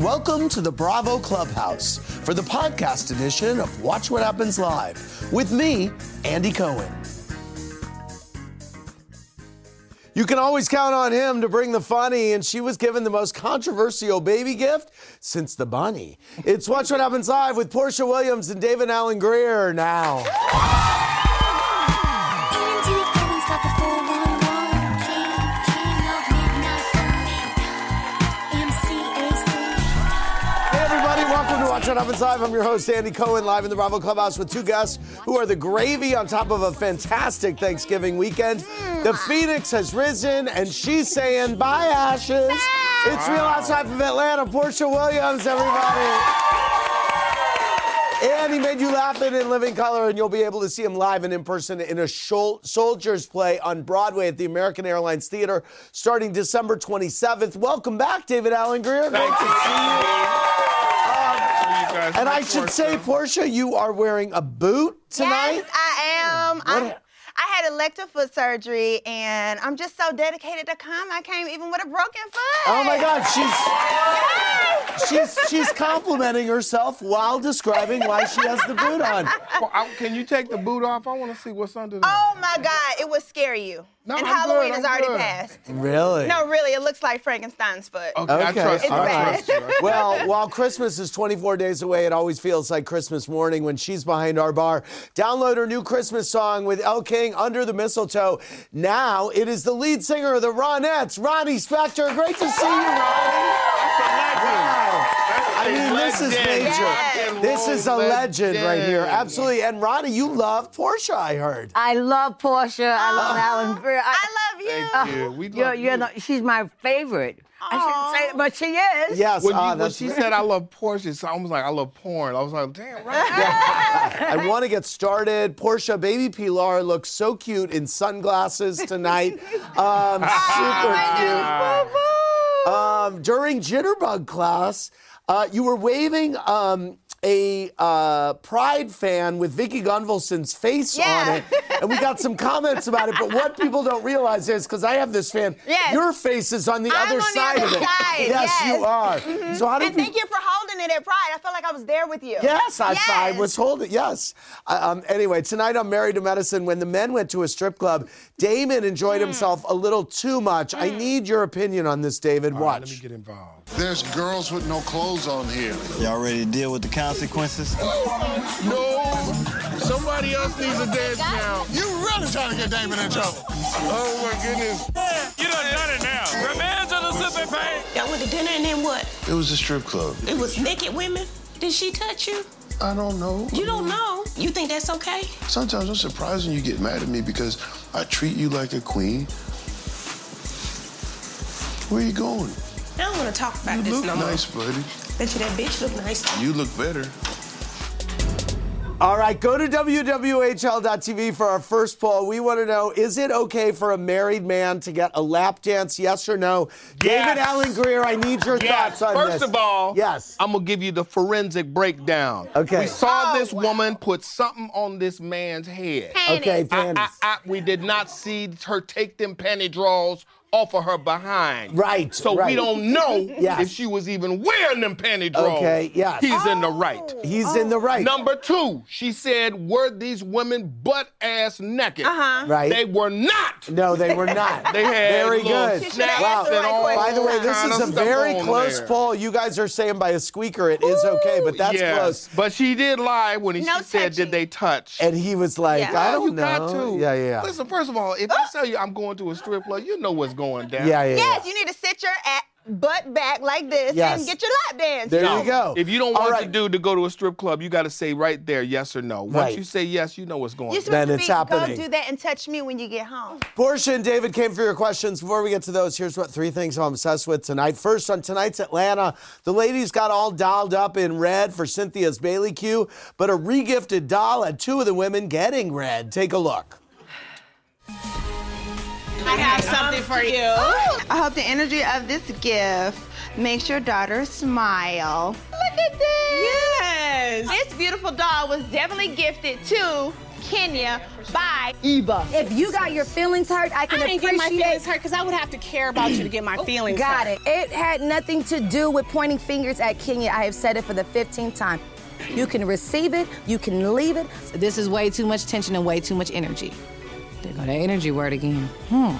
Welcome to the Bravo Clubhouse for the podcast edition of Watch What Happens Live with me, Andy Cohen. You can always count on him to bring the funny, and she was given the most controversial baby gift since the bunny. It's Watch What Happens Live with Porsha Williams and David Alan Grier now. To Watch Live. I'm your host, Andy Cohen, live in the Bravo Clubhouse with two guests who are the gravy on top of a fantastic Thanksgiving weekend. Mm. The Phoenix has risen, and she's saying, Bye, Ashes. It's Real Housewife of Atlanta, Porsha Williams, everybody. And he made you laugh in In Living Color, and you'll be able to see him live and in person in a shol- Soldiers play on Broadway at the American Airlines Theater starting December 27th. Welcome back, David Alan Grier. Great to see you. Um, and I should say, Porsha, you are wearing a boot tonight. Yes, I am. What I, a- I had elective foot surgery, and I'm just so dedicated to come. I came even with a broken foot. Oh my God, she's she's she's complimenting herself while describing why she has the boot on. Well, I- can you take the boot off? I want to see what's under there. Oh my God, it would scare you. No, and I'm Halloween good, is I'm already good. passed. Really? No, really, it looks like Frankenstein's foot. Okay, I Okay, trust you. all I trust you. I trust you. Well, while Christmas is 24 days away, it always feels like Christmas morning when she's behind our bar. Download her new Christmas song with El King, Under the Mistletoe. Now it is the lead singer of the Ronettes, Ronnie Spector. Great to see you, Ronnie. Wow. I mean, this is major. Yes. This is a legend right here. Absolutely. And Ronnie, you love Porsha, I heard. I love Porsha. I love Oh. Alan Grier. I, I love you. Thank you. We you're, love you're you. the, she's my favorite. I shouldn't say it, but she is. Yes, When, you, ah, when that's she said I love Porsha, it's almost like I love porn. I was like, damn, right. I want to get started. Porsha, baby Pilar looks so cute in sunglasses tonight. Um, super cute. Um, during Jitterbug class, uh, you were waving um, a uh, Pride fan with Vicki Gunvalson's face on it, and we got some comments about it. But what people don't realize is because I have this fan, Yes. your face is on the I'm other on the side other of it. side, Yes, yes. you are. So how did And thank you for holding it at Pride. I felt like I was there with you. Yes, I, I was holding. Yes. Uh, um, anyway, tonight on Married to Medicine, when the men went to a strip club, Damon enjoyed himself a little too much. I need your opinion on this, David. All right, let me get involved. There's girls with no clothes on here. Y'all ready to deal with the consequences? No, somebody else needs a dance now. You really trying to get Damon in trouble. Oh my goodness. You done done it now. Revenge of the sipping pain. Y'all went to dinner and then what? It was a strip club. It was naked women. Did she touch you? I don't know. You don't know. You think that's okay? Sometimes I'm surprised when you get mad at me because I treat you like a queen. Where are you going? I don't want to talk about You this look no more. nice, buddy. Bet you that bitch look nice. You look better. All right, go to WWHL.tv for our first poll. We want to know is it okay for a married man to get a lap dance? Yes or no? David Alan Grier, I need your Yes. thoughts on First this. of all, yes. I'm gonna give you the forensic breakdown. Okay. We saw Oh, this wow. woman put something on this man's head. Okay, I, panties. I, I, we did not see her take them panty draws off of her behind. Right, So we don't know Yes. if she was even wearing them panty drawers. Okay, yeah. He's in the right. He's in the right. Number two, she said, were these women butt ass naked? Uh-huh. Right. They were not. No, they were not. They had very good. She should've snaps asked and right all By the way, this is a very close there. poll. You guys are saying by a squeaker it is okay, but that's yes, close. But she did lie when No she said, did they touch? And he was like, Yeah. I don't you know. got to. Yeah, yeah, yeah. Listen, first of all, if I tell you I'm going to a strip club, you know what's going down. yeah, yeah, Yes, yeah. you need to sit your at butt back like this Yes. and get your lap dance. There on. you go. If you don't want right. the dude to go to a strip club, you got to say right there yes or no. Once Right. you say yes, you know what's going You're on. supposed Then to it's be, happening. Go do that and touch me when you get home. Porsha and David came for your questions. Before we get to those, here's what three things I'm obsessed with tonight. First, on tonight's Atlanta, the ladies got all dolled up in red for Cynthia's Bailey Q, but a regifted doll had two of the women getting red. Take a look. I have something for you. I hope the energy of this gift makes your daughter smile. Look at this. Yes. This beautiful doll was definitely gifted to Kenya by Eva. If you got your feelings hurt, I I can didn't get my feelings hurt because I would have to care about you to get my oh, feelings Got hurt. it. It had nothing to do with pointing fingers at Kenya. I have said it for the 15th time. You can receive it, you can leave it. This is way too much tension and way too much energy. There go that energy word again. Hmm.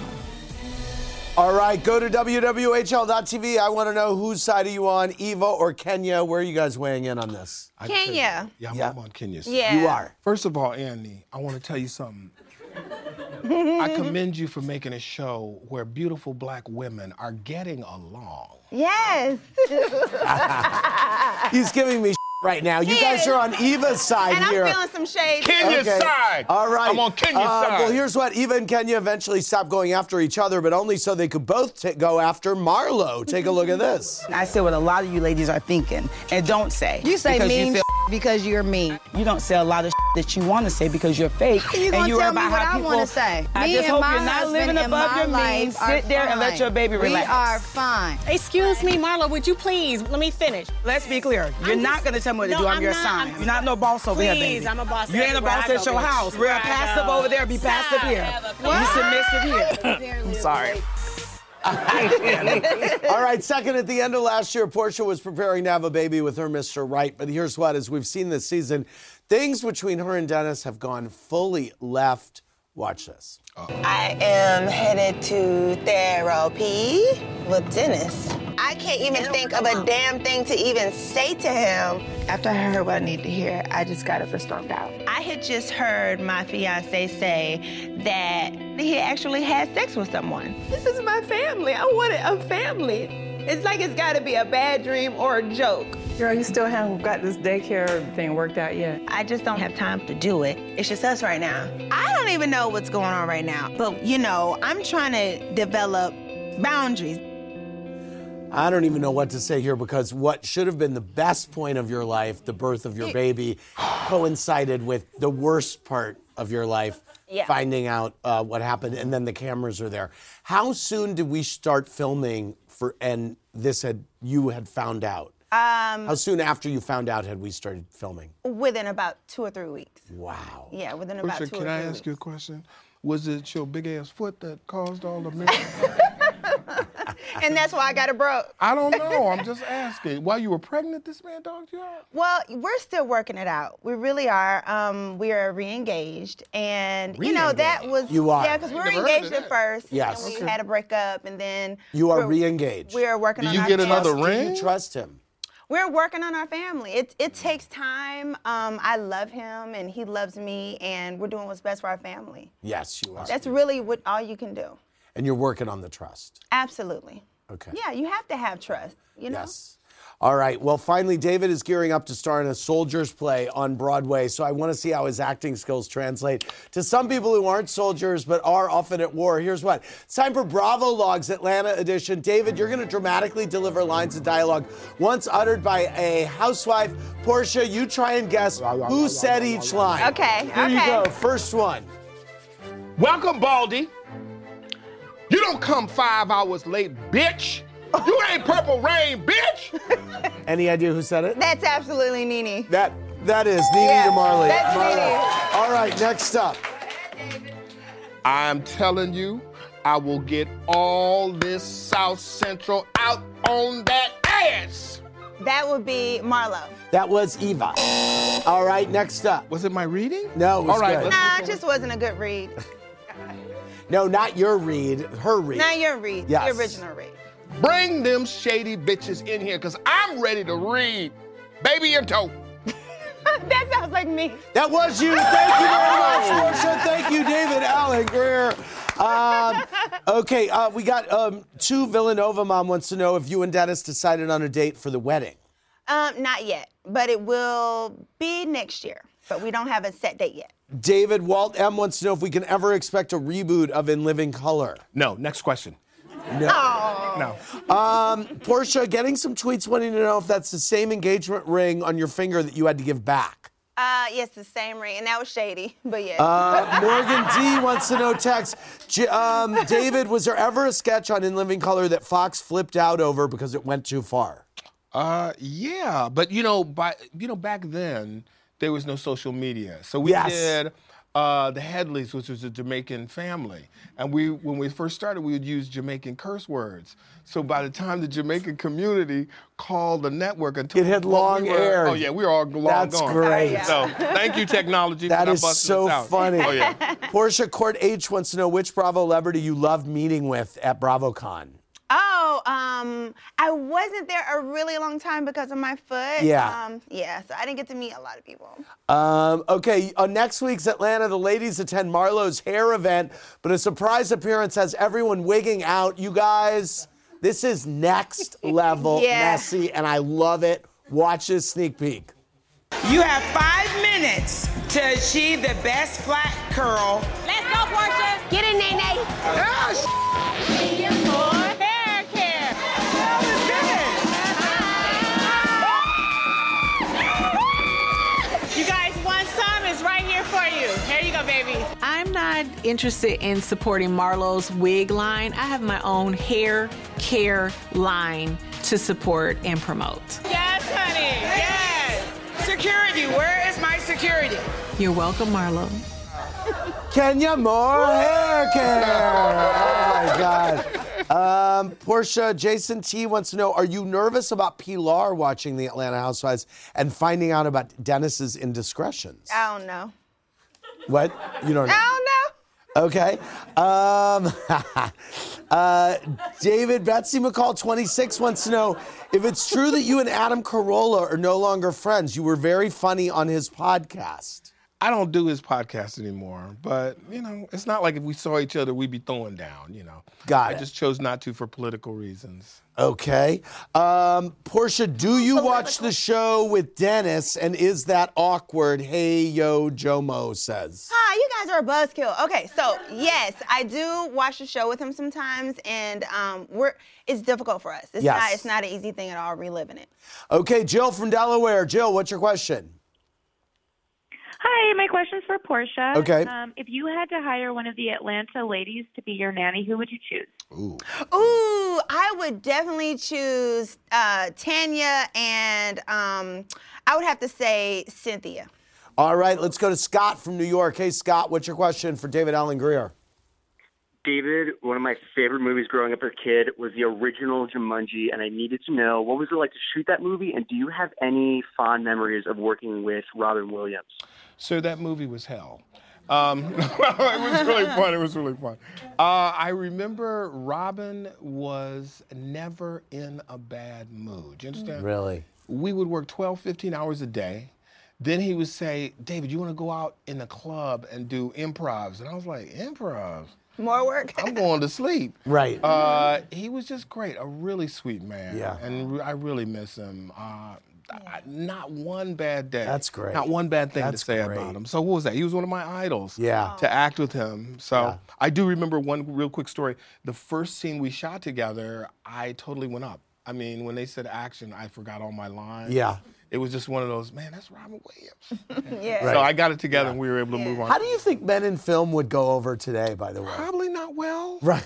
All right, go to WWHL.tv. I want to know whose side are you on, Eva or Kenya? Where are you guys weighing in on this? I tell you, Kenya. Yeah, I'm, Yeah. I'm on Kenya's. Yeah. You are. First of all, Annie, I want to tell you something. I commend you for making a show where beautiful black women are getting along. Yes. He's giving me right now. You guys are on Eva's side and I'm feeling some shade. too. Kenya's side. All right. I'm on Kenya's Uh, side. Well, here's what Eva and Kenya eventually stopped going after each other, but only so they could both ta- go after Marlo. Take a look at this. I say what a lot of you ladies are thinking and don't say. You say because mean you, feel, because you're mean. you don't say a lot of that you want to say because you're fake. You and gonna you tell worry me about what how I people. wanna say. I Me just hope you're not living above your means. Sit there and let your baby relax. We are fine. Excuse me, Marlo, would you please let me finish? Let's be clear. You're I'm not just- gonna tell me what to No, do. I'm, I'm your not. son. I'm- You're not no boss over here, Please, baby. I'm a boss You ain't a boss at your bitch. house. We're Where a I passive over there. Be passive here. You submissive here. I'm sorry. All right, second, at the end of last year, Porsha was preparing to have a baby with her Mr. Right. But here's what, as we've seen this season, things between her and Dennis have gone fully left. Watch this. I am headed to therapy with Dennis. I can't even think of a damn thing to even say to him. After I heard what I need to hear, I just got up and stormed out. I had just heard my fiance say that he actually had sex with someone. This is my family. I wanted a family. It's like it's got to be a bad dream or a joke. Girl, you still haven't got this daycare thing worked out yet. I just don't have time to do it. It's just us right now. I don't even know what's going on right now. But, you know, I'm trying to develop boundaries. I don't even know what to say here because what should have been the best point of your life, the birth of your baby, coincided with the worst part of your life, Yeah. finding out uh, what happened, and then the cameras are there. How soon did we start filming for? And this had you had found out. Um, How soon after you found out had we started filming? within about two or three weeks. Wow. Yeah, within about Porsha, two can or I ask weeks. you a question? Was it your big ass foot that caused all the mess? and that's why I got it broke. I don't know. I'm just asking. While you were pregnant, this man dogged you out? Well, we're still working it out. We really are. Um, we are re-engaged, and you know that was You are. yeah, because we were Never heard of engaged at first. Yes. and Okay. we had a breakup, and then You are we're- re-engaged. We are working Do on you our get another family. ring? Do you trust him? We're working on our family. It it takes time. Um, I love him, and he loves me, and we're doing what's best for our family. Yes, you are. That's really what all you can do. And you're working on the trust. Absolutely. Okay. Yeah, you have to have trust. You know. Yes. All right. Well, finally, David is gearing up to star in a soldiers play on Broadway. So I want to see how his acting skills translate to some people who aren't soldiers but are often at war. Here's what it's time for Bravo Logs Atlanta edition. David, you're going to dramatically deliver lines of dialogue once uttered by a housewife. Porsha, you try and guess who said each line. Okay, Here you go. First one. Welcome, Baldy. You don't come five hours late, bitch. You ain't Purple Rain, bitch. Any idea who said it? That's absolutely Nene. That that is Nene Yeah, DeMarley. that's Marlo. Nene. All right, next up. I'm telling you, I will get all this South Central out on that ass. That would be Marlo. That was Eva. All right, next up. Was it my reading? No, it was All right, good. let's- Nah, it just wasn't a good read. No, not your read, her read. Not your read. Yes. The original read. Bring them shady bitches in here, cause I'm ready to read. Baby in tow. that sounds like me. That was you. Thank you very much, Porsha. Thank you, David Alan Grier. Um, okay, uh, we got um, two Villanova mom wants to know if you and Dennis decided on a date for the wedding. Um, not yet, but it will be next year. But we don't have a set date yet. David Walt M wants to know if we can ever expect a reboot of In Living Color. No, next question. No. No. Um, Porsha, getting some tweets wanting to know if that's the same engagement ring on your finger that you had to give back. Uh, yes, the same ring, and that was shady. But yeah. Uh, Morgan D wants to know text. J- um, David, was there ever a sketch on In Living Color that Fox flipped out over because it went too far? Uh, yeah, but you know, by you know, back then there was no social media, so we Yes. did uh, the Hedleys, which was a Jamaican family, and we when we first started, we would use Jamaican curse words. So by the time the Jamaican community called the network and told It had long we were, aired. Oh yeah, we were all long That's gone. great. So thank you, technology. That for is busting so us out. funny. Oh yeah. Porsha Court H wants to know which Bravo celebrity you loved meeting with at BravoCon. Oh, um, I wasn't there a really long time because of my foot. Yeah. Um, yeah, so I didn't get to meet a lot of people. Um, okay, on next week's Atlanta, the ladies attend Marlo's hair event, but a surprise appearance has everyone wigging out. You guys, this is next level Yeah. messy, and I love it. Watch this sneak peek. You have five minutes to achieve the best flat curl. Let's go, Porsha. Get in, Nene. More not interested in supporting Marlo's wig line. I have my own hair care line to support and promote. Yes, honey. Yes. Security, where is my security? You're welcome, Marlo. Kenya Moore hair care. Oh my God. Um, Porsha, Jason T wants to know Are you nervous about Pilar watching the Atlanta Housewives and finding out about Dennis's indiscretions? I don't know. What? You don't know? I don't know. Okay. Um, uh, David Betsy McCall, 26, wants to know if it's true that you and Adam Carolla are no longer friends. You were very funny on his podcast. I don't do his podcast anymore, but you know, it's not like if we saw each other, we'd be throwing down. You know, Got I it. just chose not to for political reasons. Okay. Um, Porsha, do you watch the show with Dennis and is that awkward? Hey, yo, Jomo says. Hi, you guys are a buzzkill. Okay, so yes, I do watch the show with him sometimes, and um, we're it's difficult for us. It's Yes. not it's not an easy thing at all reliving it. Okay, Jill from Delaware. Jill, what's your question? Hi, my question's for Porsha. Okay. Um, if you had to hire one of the Atlanta ladies to be your nanny, who would you choose? Ooh. Ooh, I would definitely choose uh, Tanya, and um, I would have to say Cynthia. All right, let's go to Scott from New York. Hey, Scott, what's your question for David Alan Grier? David, one of my favorite movies growing up as a kid was the original Jumanji, and I needed to know what was it like to shoot that movie, and do you have any fond memories of working with Robin Williams? So that movie was hell. Um, it was really fun. It was really fun. Uh, I remember Robin was never in a bad mood. Do you understand? Really? We would work 12, 15 hours a day. Then he would say, David, you want to go out in the club and do improvs? And I was like, improvs? More work. I'm going to sleep. Right. Uh, he was just great, a really sweet man. Yeah. And re- I really miss him. Uh, I- not one bad day. That's great. Not one bad thing That's to say great. about him. So what was that? He was one of my idols. Yeah. To oh. act with him. So I do remember one real quick story. The first scene we shot together, I totally went up. I mean, when they said action, I forgot all my lines. Yeah. It was just one of those, man, that's Robin Williams. yeah. Right. So I got it together and we were able to move on. How do you think men in film would go over today, by the way? Probably not well. Right.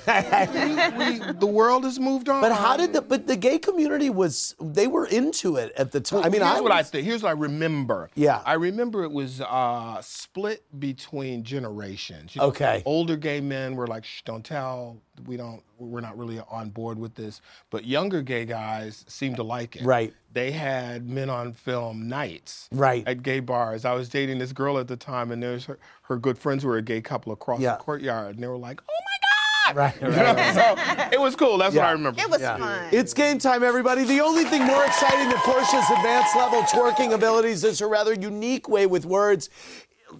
we, we, the world has moved on. But how did the but the gay community was they were into it at the time. I mean, here's I what I was- think. Here's what I remember. Yeah. I remember it was uh, split between generations. You know, Okay. Older gay men were like, "Shh, don't tell." We don't, we're not really on board with this. But younger gay guys seem to like it. Right. They had men on film nights. Right. At gay bars. I was dating this girl at the time, and there's her, her good friends were a gay couple across Yeah. the courtyard, and they were like, "Oh Right, right, my god!" right. so it was cool. That's what I remember. It was Yeah. fun. It's game time, everybody. The only thing more exciting than Porsha's advanced level twerking abilities is her rather unique way with words.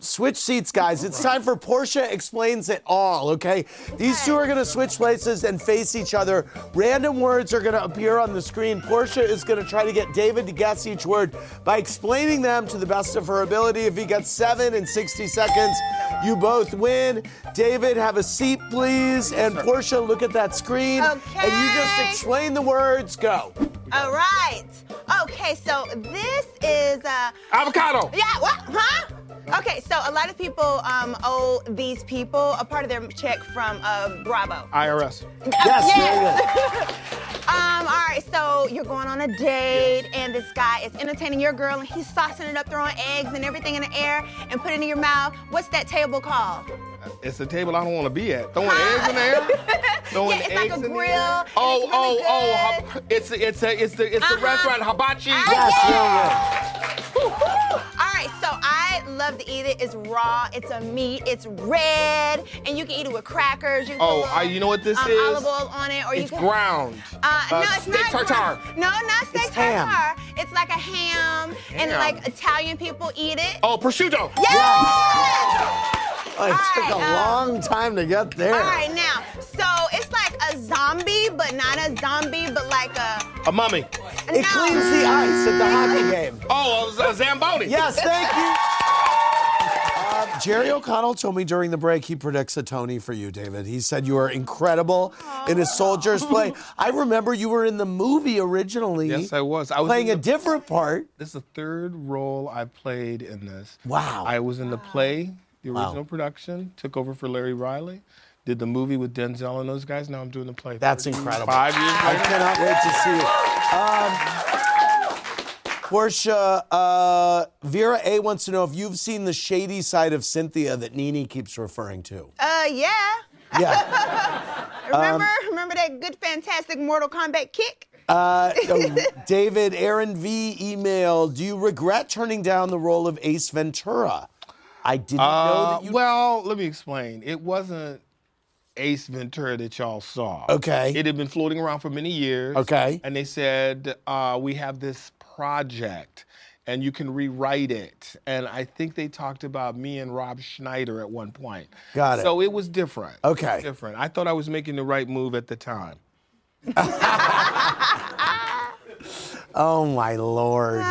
Switch seats, guys. It's time for Porsha Explains It All, okay? These two are going to switch places and face each other. Random words are going to appear on the screen. Porsha is going to try to get David to guess each word by explaining them to the best of her ability. If he gets seven in 60 seconds, you both win. David, have a seat, please. And Porsha, look at that screen. Okay. And you just explain the words. Go. All right. Okay, so this is uh Avocado. Yeah, what? Huh? Okay, so a lot of people um, owe these people a part of their check from uh, Bravo. IRS. Yes, um, all right, so you're going on a date, and this guy is entertaining your girl, and he's saucing it up, throwing eggs and everything in the air, and putting it in your mouth. What's that table called? It's a table I don't want to be at. Throwing eggs in the air. Throwing Yeah, it's like eggs a in the grill, air. and Oh, really oh, oh! hab- It's it's a it's the it's the Uh-huh. restaurant hibachi. All right, so I love to eat it. It's raw. It's a meat. It's red, and you can eat it with crackers. You can Oh, put I, you know what this um, is? olive oil on it, or it's you can. ground. Uh, no, it's steak not tartare. ground. No, not steak It's ham. It's like a ham, and like Italian people eat it. Oh, prosciutto. Yes! Oh, it took a um, long time to get there. All right, now, so it's like a zombie, but not a zombie, but like a. A mummy. It cleans the ice at the hockey game. Oh, a, a zamboni. Yes, thank you. Jerry O'Connell told me during the break he predicts a Tony for you, David. He said you are incredible in his Soldiers play. I remember you were in the movie originally. Yes, I was. I was playing in a different part. This is the third role I've played in this. Wow. I was in the play, the Wow. original production, took over for Larry Riley, did the movie with Denzel and those guys. Now I'm doing the play. That's incredible. Five years I cannot wait to see it. Um, Porsha, uh, Vera A wants to know if you've seen the shady side of Cynthia that Nene keeps referring to. Uh, yeah. Yeah. Remember, Um, remember that good, fantastic Mortal Kombat kick? Uh, oh, David, Aaron V emailed, do you regret turning down the role of Ace Ventura? I didn't know Uh, that you. Well, let me explain. It wasn't Ace Ventura that y'all saw. Okay. It had been floating around for many years. Okay. And they said, uh, we have this project and you can rewrite it. And I think they talked about me and Rob Schneider at one point. Got it. So it was different. It was Okay. different. I thought I was making the right move at the time. Oh my lord.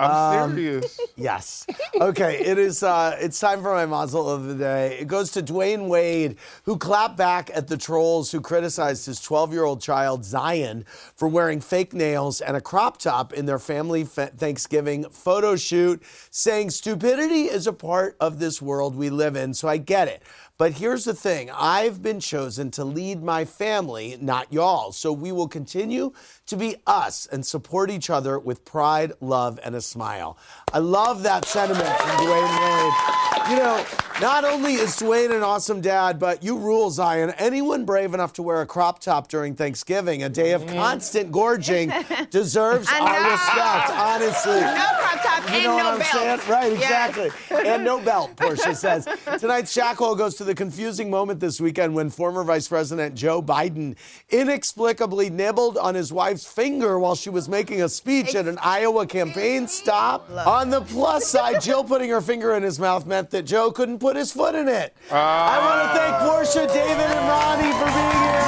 I'm Um, serious. Yes. Okay, it is uh it's time for my muzzle of the day. It goes to Dwyane Wade, who clapped back at the trolls who criticized his 12-year-old child Zion for wearing fake nails and a crop top in their family fa- Thanksgiving photo shoot, saying stupidity is a part of this world we live in, so I get it. But here's the thing I've been chosen to lead my family, not y'all. So we will continue to be us and support each other with pride, love, and a smile. I love that sentiment from Dwyane Wade. You know, not only is Dwyane an awesome dad, but you rule, Zion. Anyone brave enough to wear a crop top during Thanksgiving, a day of mm. constant gorging, deserves our respect, honestly. No crop top You and know no what I'm belt. saying? Right, Yes. exactly. and no belt, Porsha says. Tonight's Shackle goes to the confusing moment this weekend when former Vice President Joe Biden inexplicably nibbled on his wife's finger while she was making a speech at an Iowa campaign stop. On the plus side, Jill putting her finger in his mouth meant that Joe couldn't put his foot in it. Ah. I want to thank Porsha, David, and Ronnie for being here.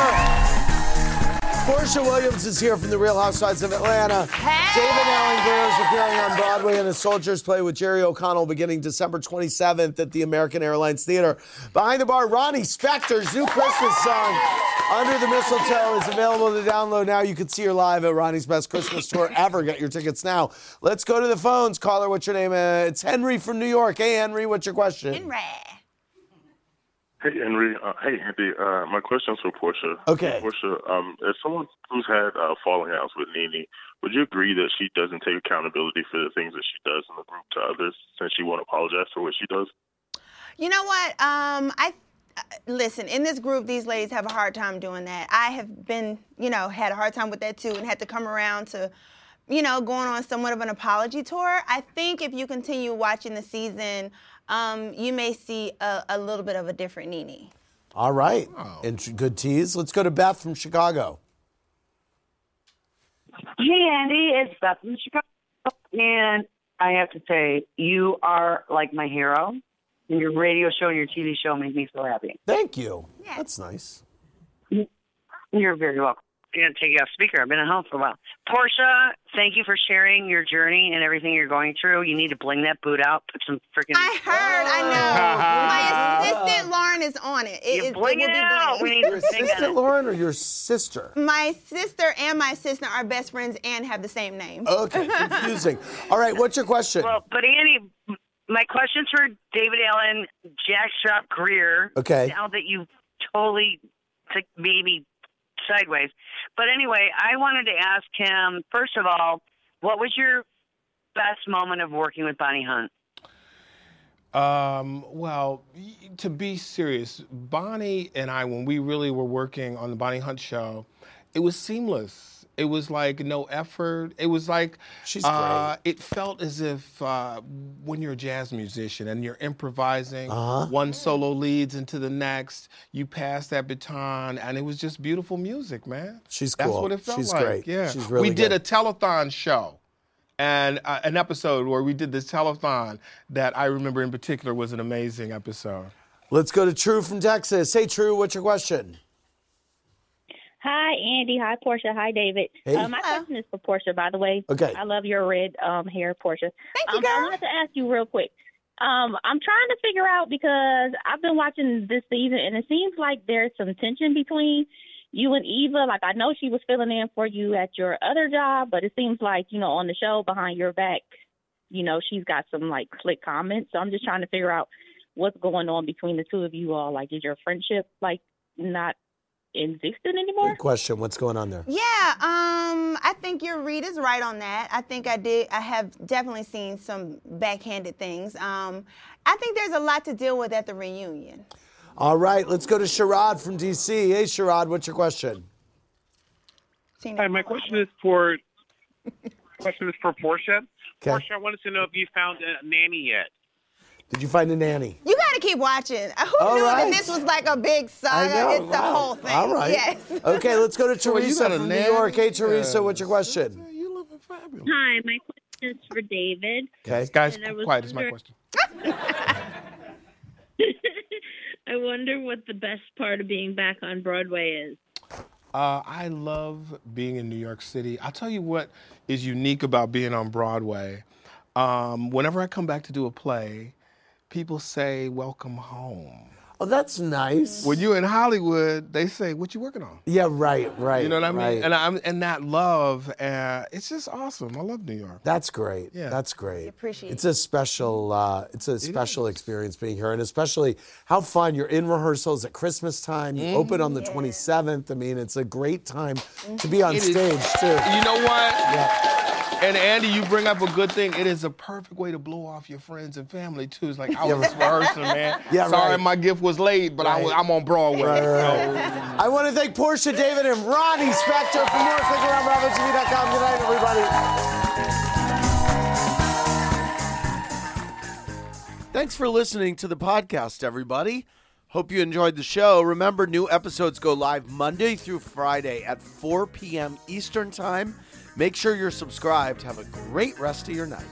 Porsha Williams is here from the Real Housewives of Atlanta. David Alan Grier is appearing on Broadway in a Soldier's Play with Jerry O'Connell beginning December 27th at the American Airlines Theater. Behind the bar, Ronnie Spector's new Christmas song, Under the Mistletoe, is available to download now. You can see her live at Ronnie's Best Christmas Tour ever. Get your tickets now. Let's go to the phones. Caller, what's your name? Uh, it's Henry from New York. Hey, Henry, what's your question? Henry. Hey Henry, uh, hey Andy. Uh, my question's for Porsha. Okay. Porsha, um, as someone who's had uh, falling outs with Nene, would you agree that she doesn't take accountability for the things that she does in the group to others, since she won't apologize for what she does? You know what? Um, I uh, listen, in this group, these ladies have a hard time doing that. I have been, you know, had a hard time with that too, and had to come around to, you know, going on somewhat of an apology tour. I think if you continue watching the season, um, you may see a, a little bit of a different Nene. All right. And good tease. Let's go to Beth from Chicago. Hey, Andy, it's Beth from Chicago. And I have to say, you are like my hero. And your radio show and your TV show make me so happy. Thank you. That's nice. You're very welcome. I'm going to take you off speaker. I've been at home for a while. Porsha, thank you for sharing your journey and everything you're going through. You need to bling that boot out. Put some freaking. I heard, I know. My assistant Lauren is on it. It, You is- bling will it be out. blinged. We need Your assistant, Lauren, or your sister? My sister and my assistant are best friends and have the same name. Okay, confusing. All right, what's your question? Well, but Andy, my question's for David Alan, Jackstrap Grier. Okay. Now that you totally took maybe sideways. But anyway, I wanted to ask him, first of all, what was your best moment of working with Bonnie Hunt? Um, well, to be serious, Bonnie and I, when we really were working on the Bonnie Hunt show, it was seamless. It was like no effort. It was like She's uh, It felt as if uh, when you're a jazz musician and you're improvising, Uh-huh. one solo leads into the next. You pass that baton, and it was just beautiful music, man. She's cool. That's what it felt She's like. great. Yeah, She's really we did good. a telethon show and uh, an episode where we did this telethon that I remember in particular was an amazing episode. Let's go to True from Texas. Hey, True, what's your question? Hi, Andy. Hi, Porsha. Hi, David. Hey. Uh, my question is for Porsha, by the way. Okay. I love your red um, hair, Porsha. Thank you, um, I wanted to ask you real quick. Um, I'm trying to figure out because I've been watching this season, and it seems like there's some tension between you and Eva. Like I know she was filling in for you at your other job, but it seems like you know on the show behind your back, you know she's got some like slick comments. So I'm just trying to figure out what's going on between the two of you all. Like, is your friendship like not existent anymore? Good question. What's going on there? Yeah, um, I think your read is right on that. I think I did. I have definitely seen some backhanded things. Um, I think there's a lot to deal with at the reunion. All right, let's go to Sherrod from DC. Hey, Sherrod, what's your question? Hi, my question is for question is for Porsha. Okay. Porsha, I wanted to know if you found a nanny yet. Did you find a nanny? You got to keep watching. Who All knew right. that this was like a big I saga? know. It's the wow. whole thing. All right. Yes. Okay, let's go to So you Teresa got a from New nanny? York. Hey, Teresa, what's your question? Hi, my question is for David. Okay. Guys, And I quiet is my question. I wonder what the best part of being back on Broadway is. Uh, I love being in New York City. I'll tell you what is unique about being on Broadway. Um, whenever I come back to do a play, people say, Welcome home. Oh, that's nice. When you're in Hollywood, they say, What you working on? Yeah, right, right. You know what I mean? right. And I'm and that love, uh, it's just awesome. I love New York. That's great. Yeah. That's great. I appreciate it. It's a special. Uh, it's a special experience being here, and especially how fun you're in rehearsals at Christmas time. You open on the 27th. I mean, it's a great time to be on It is- stage too. You know what? Yeah. And Andy, you bring up a good thing. It is a perfect way to blow off your friends and family too. It's like I was right. rehearsing, man. Yeah, Sorry, right. my gift was late, but I was, Right. I'm on Broadway. Right, right, So- right. I want to thank Porsha, David, and Ronnie Spector. For more, click around BravoTV.com. Good night, everybody. Thanks for listening to the podcast, everybody. Hope you enjoyed the show. Remember, new episodes go live Monday through Friday at 4 p.m. Eastern Time. Make sure you're subscribed. Have a great rest of your night.